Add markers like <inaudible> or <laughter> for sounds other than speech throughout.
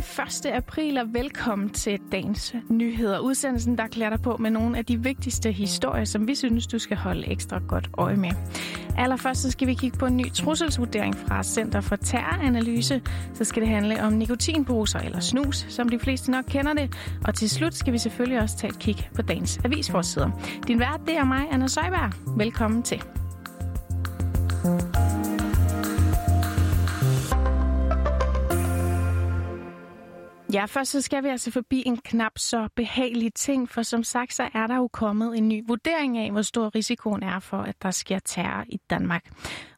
1. april, og velkommen til dagens nyheder. Udsendelsen, der klæder dig på med nogle af de vigtigste historier, som vi synes, du skal holde ekstra godt øje med. Allerførst så skal vi kigge på en ny trusselsvurdering fra Center for Terroranalyse. Så skal det handle om nikotinposer eller snus, som de fleste nok kender det. Og til slut skal vi selvfølgelig også tage et kig på dagens avisforsider. Din vært, det er mig, Anna Søjberg. Velkommen til. Ja, først så skal vi altså forbi en knap så behagelig ting, for som sagt, så er der jo kommet en ny vurdering af, hvor stor risikoen er for, at der sker terror i Danmark.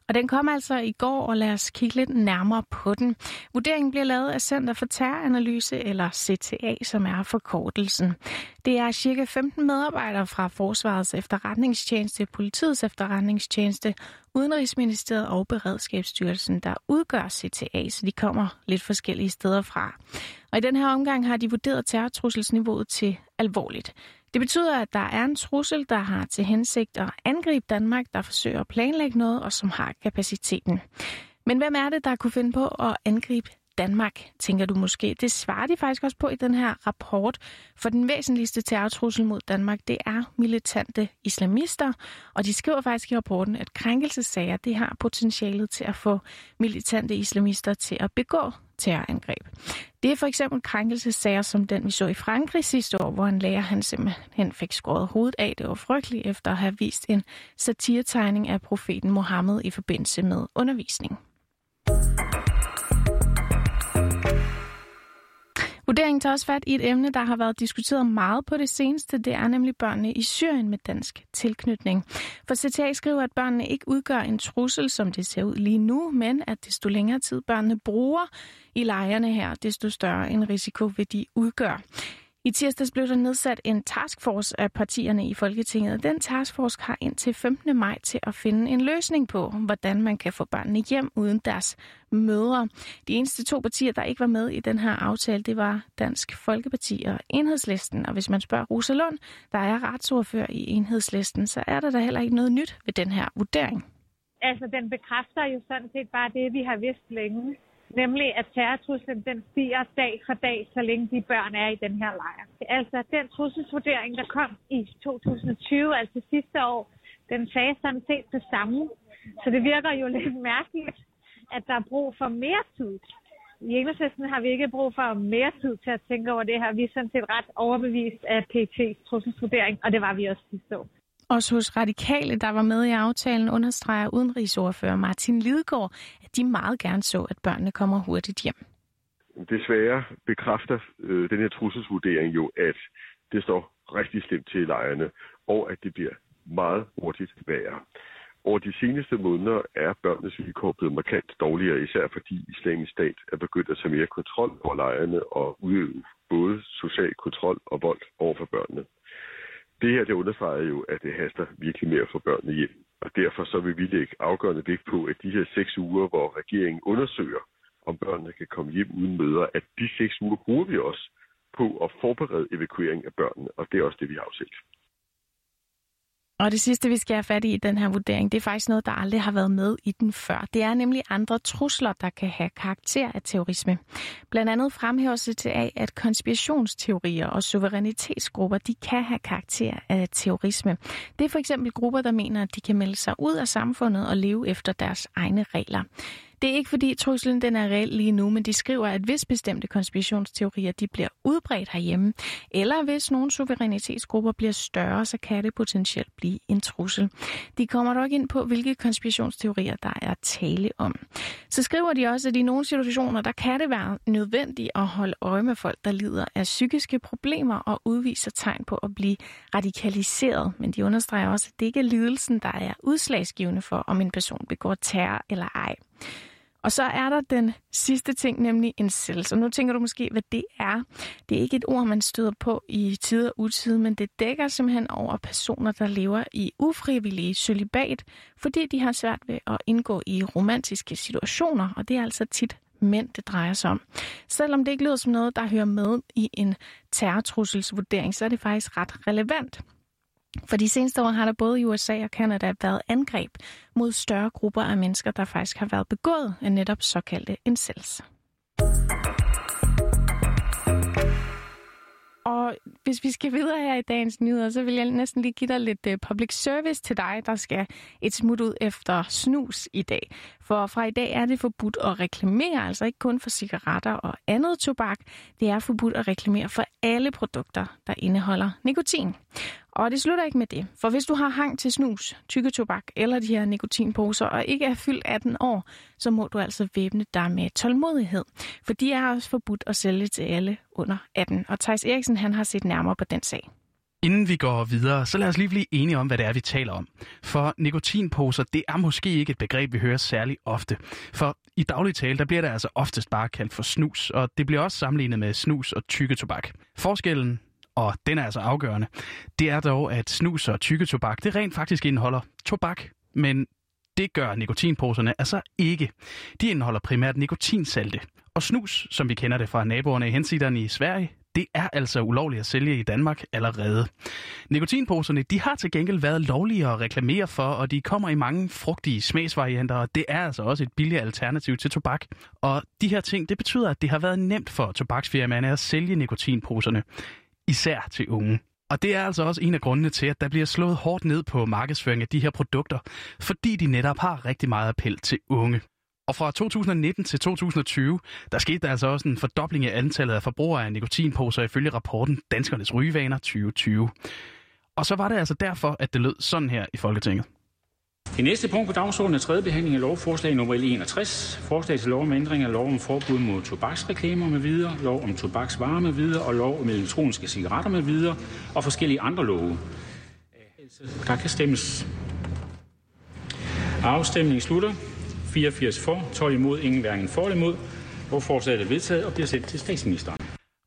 Og den kom altså i går, og lad os kigge lidt nærmere på den. Vurderingen bliver lavet af Center for Terroranalyse, eller CTA, som er forkortelsen. Det er cirka 15 medarbejdere fra Forsvarets efterretningstjeneste, Politiets efterretningstjeneste, Udenrigsministeriet og Beredskabsstyrelsen, der udgør CTA, så de kommer lidt forskellige steder fra. Og i den her omgang har de vurderet terrortrusselsniveauet til alvorligt. Det betyder, at der er en trussel, der har til hensigt at angribe Danmark, der forsøger at planlægge noget og som har kapaciteten. Men hvem er det, der kunne finde på at angribe Danmark, tænker du måske. Det svarer de faktisk også på i den her rapport. For den væsentligste terrortrussel mod Danmark, det er militante islamister. Og de skriver faktisk i rapporten, at krænkelsesager det har potentialet til at få militante islamister til at begå terrorangreb. Det er for eksempel krænkelsesager som den, vi så i Frankrig sidste år, hvor en lærer han simpelthen fik skåret hovedet af. Det var frygteligt efter at have vist en satiretegning af profeten Mohammed i forbindelse med undervisning. Vurderingen tager også fat i et emne, der har været diskuteret meget på det seneste. Det er nemlig børnene i Syrien med dansk tilknytning. For CTA skriver, at børnene ikke udgør en trussel, som det ser ud lige nu, men at desto længere tid børnene bruger i lejrene her, desto større en risiko vil de udgøre. I tirsdags blev der nedsat en taskforce af partierne i Folketinget. Den taskforce har indtil 15. maj til at finde en løsning på, hvordan man kan få børnene hjem uden deres mødre. De eneste to partier, der ikke var med i den her aftale, det var Dansk Folkeparti og Enhedslisten. Og hvis man spørger Rosa Lund, der er retsordfører i Enhedslisten, så er der da heller ikke noget nyt ved den her vurdering. Altså, den bekræfter jo sådan set bare det, vi har vidst længe nemlig at terrortruslen den stiger dag for dag, så længe de børn er i den her lejr. Altså den trusselsvurdering, der kom i 2020, altså sidste år, den sagde sådan set det samme. Så det virker jo <laughs> lidt mærkeligt, at der er brug for mere tid. I enhedslisten har vi ikke brug for mere tid til at tænke over det her. Vi er sådan set ret overbevist af PT's trusselsvurdering, og det var vi også sidste år. Også hos Radikale, der var med i aftalen, understreger udenrigsordfører Martin Lidegaard, de meget gerne så, at børnene kommer hurtigt hjem. Desværre bekræfter øh, den her trusselsvurdering jo, at det står rigtig slemt til lejrene, og at det bliver meget hurtigt værre. Over de seneste måneder er børnenes vilkår blevet markant dårligere, især fordi islamisk stat er begyndt at tage mere kontrol over lejrene og udøve både social kontrol og vold over for børnene det her det understreger jo, at det haster virkelig mere for børnene hjem. Og derfor så vil vi lægge afgørende vægt på, at de her seks uger, hvor regeringen undersøger, om børnene kan komme hjem uden møder, at de seks uger bruger vi også på at forberede evakuering af børnene, og det er også det, vi har afsat. Og det sidste, vi skal have fat i i den her vurdering, det er faktisk noget, der aldrig har været med i den før. Det er nemlig andre trusler, der kan have karakter af terrorisme. Blandt andet fremhæver CTA, at konspirationsteorier og suverænitetsgrupper, de kan have karakter af terrorisme. Det er for eksempel grupper, der mener, at de kan melde sig ud af samfundet og leve efter deres egne regler. Det er ikke fordi truslen den er reel lige nu, men de skriver, at hvis bestemte konspirationsteorier de bliver udbredt herhjemme, eller hvis nogle suverænitetsgrupper bliver større, så kan det potentielt blive en trussel. De kommer dog ikke ind på, hvilke konspirationsteorier der er tale om. Så skriver de også, at i nogle situationer, der kan det være nødvendigt at holde øje med folk, der lider af psykiske problemer og udviser tegn på at blive radikaliseret. Men de understreger også, at det ikke er lidelsen, der er udslagsgivende for, om en person begår terror eller ej. Og så er der den sidste ting, nemlig incels. Og nu tænker du måske, hvad det er. Det er ikke et ord, man støder på i tid og utid, men det dækker simpelthen over personer, der lever i ufrivillige celibat, fordi de har svært ved at indgå i romantiske situationer, og det er altså tit mænd, det drejer sig om. Selvom det ikke lyder som noget, der hører med i en terrortrusselsvurdering, så er det faktisk ret relevant. For de seneste år har der både i USA og Kanada været angreb mod større grupper af mennesker, der faktisk har været begået af netop såkaldte incels. Og hvis vi skal videre her i dagens nyheder, så vil jeg næsten lige give dig lidt øh, public service til dig, der skal et smut ud efter snus i dag. For fra i dag er det forbudt at reklamere, altså ikke kun for cigaretter og andet tobak. Det er forbudt at reklamere for alle produkter, der indeholder nikotin. Og det slutter ikke med det, for hvis du har hang til snus, tykketobak eller de her nikotinposer og ikke er fyldt 18 år, så må du altså væbne dig med tålmodighed, for de er også forbudt at sælge til alle under 18. Og Thijs Eriksen han har set nærmere på den sag. Inden vi går videre, så lad os lige blive enige om, hvad det er, vi taler om. For nikotinposer, det er måske ikke et begreb, vi hører særlig ofte. For i daglig tale, der bliver det altså oftest bare kaldt for snus, og det bliver også sammenlignet med snus og tykketobak. Forskellen og den er altså afgørende, det er dog, at snus og tykketobak, det rent faktisk indeholder tobak, men det gør nikotinposerne altså ikke. De indeholder primært nikotinsalte. Og snus, som vi kender det fra naboerne i hensiderne i Sverige, det er altså ulovligt at sælge i Danmark allerede. Nikotinposerne de har til gengæld været lovlige at reklamere for, og de kommer i mange frugtige smagsvarianter, og det er altså også et billigt alternativ til tobak. Og de her ting, det betyder, at det har været nemt for tobaksfirmaerne at sælge nikotinposerne især til unge. Og det er altså også en af grundene til, at der bliver slået hårdt ned på markedsføring af de her produkter, fordi de netop har rigtig meget appel til unge. Og fra 2019 til 2020, der skete der altså også en fordobling af antallet af forbrugere af nikotinposer ifølge rapporten Danskernes Rygevaner 2020. Og så var det altså derfor, at det lød sådan her i Folketinget. Det næste punkt på dagsordenen er tredje behandling af lovforslag nummer 61. Forslag til lov om ændring af lov om forbud mod tobaksreklamer med videre, lov om tobaksvarer med videre og lov om elektroniske cigaretter med videre og forskellige andre love. Der kan stemmes. Afstemningen slutter. 84 for, 12 imod, ingen hverken for eller imod. Lovforslaget er vedtaget og bliver sendt til statsministeren.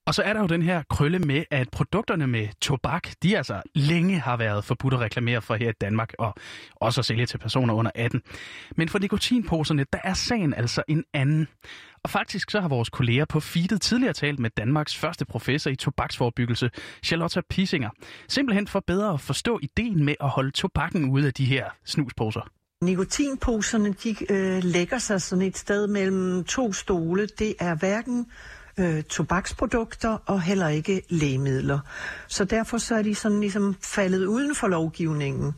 Og så er der jo den her krølle med, at produkterne med tobak, de altså længe har været forbudt at reklamere for her i Danmark, og også at sælge til personer under 18. Men for nikotinposerne, der er sagen altså en anden. Og faktisk så har vores kolleger på feedet tidligere talt med Danmarks første professor i tobaksforbyggelse, Charlotte Pissinger. Simpelthen for bedre at forstå ideen med at holde tobakken ude af de her snusposer. Nikotinposerne, de øh, lægger sig sådan et sted mellem to stole. Det er hverken øh, tobaksprodukter og heller ikke lægemidler. Så derfor så er de sådan ligesom faldet uden for lovgivningen.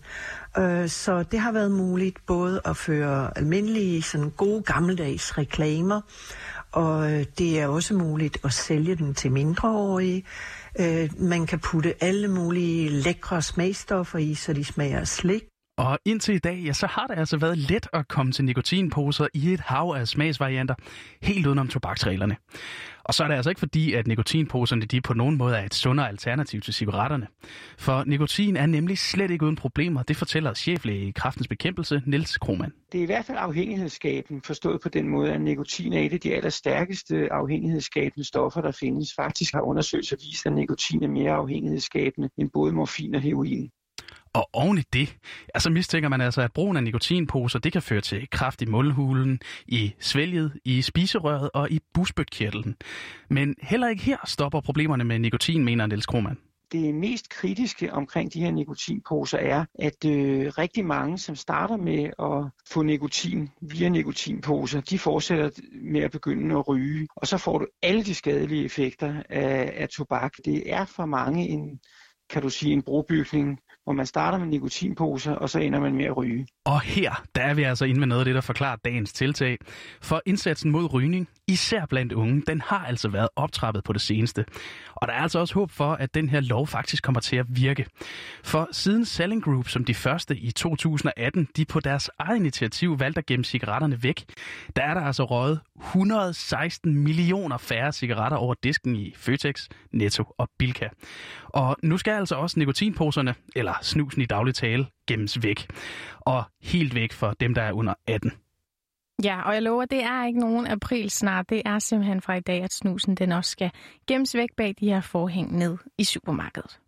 Øh, så det har været muligt både at føre almindelige sådan gode gammeldags reklamer, og øh, det er også muligt at sælge den til mindreårige. Øh, man kan putte alle mulige lækre smagstoffer i, så de smager slik. Og indtil i dag, ja, så har det altså været let at komme til nikotinposer i et hav af smagsvarianter, helt udenom tobaksreglerne. Og så er det altså ikke fordi, at nikotinposerne de på nogen måde er et sundere alternativ til cigaretterne. For nikotin er nemlig slet ikke uden problemer. Det fortæller cheflæge i kraftens bekæmpelse, Niels Krohmann. Det er i hvert fald afhængighedsskabende, forstået på den måde, at nikotin er et af de allerstærkeste afhængighedsskabende stoffer, der findes. Faktisk har undersøgelser vist, at nikotin er mere afhængighedsskabende end både morfin og heroin. Og oven i det, altså mistænker man altså, at brugen af nikotinposer, det kan føre til kraft i mundhulen, i svælget, i spiserøret og i busbødkirtlen. Men heller ikke her stopper problemerne med nikotin, mener Niels Krohmann det mest kritiske omkring de her nikotinposer er, at øh, rigtig mange, som starter med at få nikotin via nikotinposer, de fortsætter med at begynde at ryge. Og så får du alle de skadelige effekter af, af tobak. Det er for mange en, kan du sige, en brobygning hvor man starter med nikotinposer, og så ender man med at ryge. Og her, der er vi altså inde med noget af det, der forklarer dagens tiltag. For indsatsen mod rygning, især blandt unge, den har altså været optrappet på det seneste. Og der er altså også håb for, at den her lov faktisk kommer til at virke. For siden Selling Group, som de første i 2018, de på deres eget initiativ valgte at gemme cigaretterne væk, der er der altså røget 116 millioner færre cigaretter over disken i Føtex, Netto og Bilka. Og nu skal altså også nikotinposerne, eller snusen i daglig tale, gemmes væk. Og helt væk for dem, der er under 18. Ja, og jeg lover, det er ikke nogen april snart. Det er simpelthen fra i dag, at snusen den også skal gemmes væk bag de her forhæng ned i supermarkedet.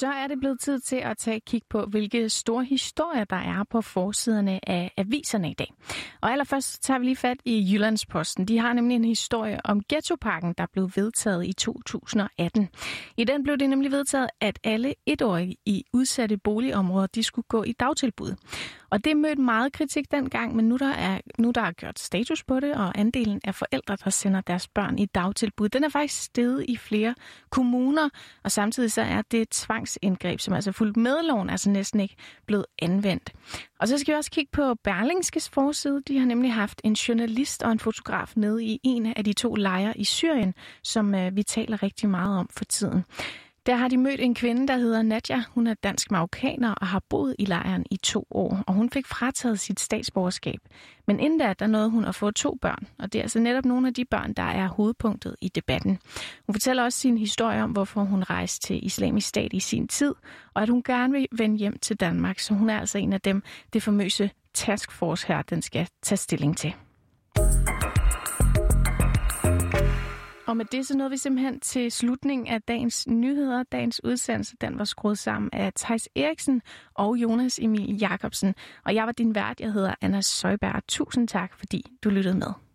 Så er det blevet tid til at tage et kig på, hvilke store historier der er på forsiderne af aviserne i dag. Og allerførst tager vi lige fat i Jyllandsposten. De har nemlig en historie om ghettoparken, der blev vedtaget i 2018. I den blev det nemlig vedtaget, at alle etårige i udsatte boligområder de skulle gå i dagtilbud. Og det mødte meget kritik dengang, men nu der er nu der er gjort status på det, og andelen af forældre, der sender deres børn i dagtilbud, den er faktisk steget i flere kommuner, og samtidig så er det tvangsindgreb, som altså fuldt med loven, altså næsten ikke blevet anvendt. Og så skal vi også kigge på Berlingskes forside. De har nemlig haft en journalist og en fotograf nede i en af de to lejre i Syrien, som øh, vi taler rigtig meget om for tiden. Der har de mødt en kvinde, der hedder Nadja. Hun er dansk marokkaner og har boet i lejren i to år, og hun fik frataget sit statsborgerskab. Men inden da, der nåede hun at få to børn, og det er altså netop nogle af de børn, der er hovedpunktet i debatten. Hun fortæller også sin historie om, hvorfor hun rejste til islamisk stat i sin tid, og at hun gerne vil vende hjem til Danmark, så hun er altså en af dem, det famøse taskforce her, den skal tage stilling til. Og med det så nåede vi simpelthen til slutningen af dagens nyheder. Dagens udsendelse den var skruet sammen af Tejs Eriksen og Jonas Emil Jakobsen. Og jeg var din vært, jeg hedder Anna Søjberg. Tusind tak, fordi du lyttede med.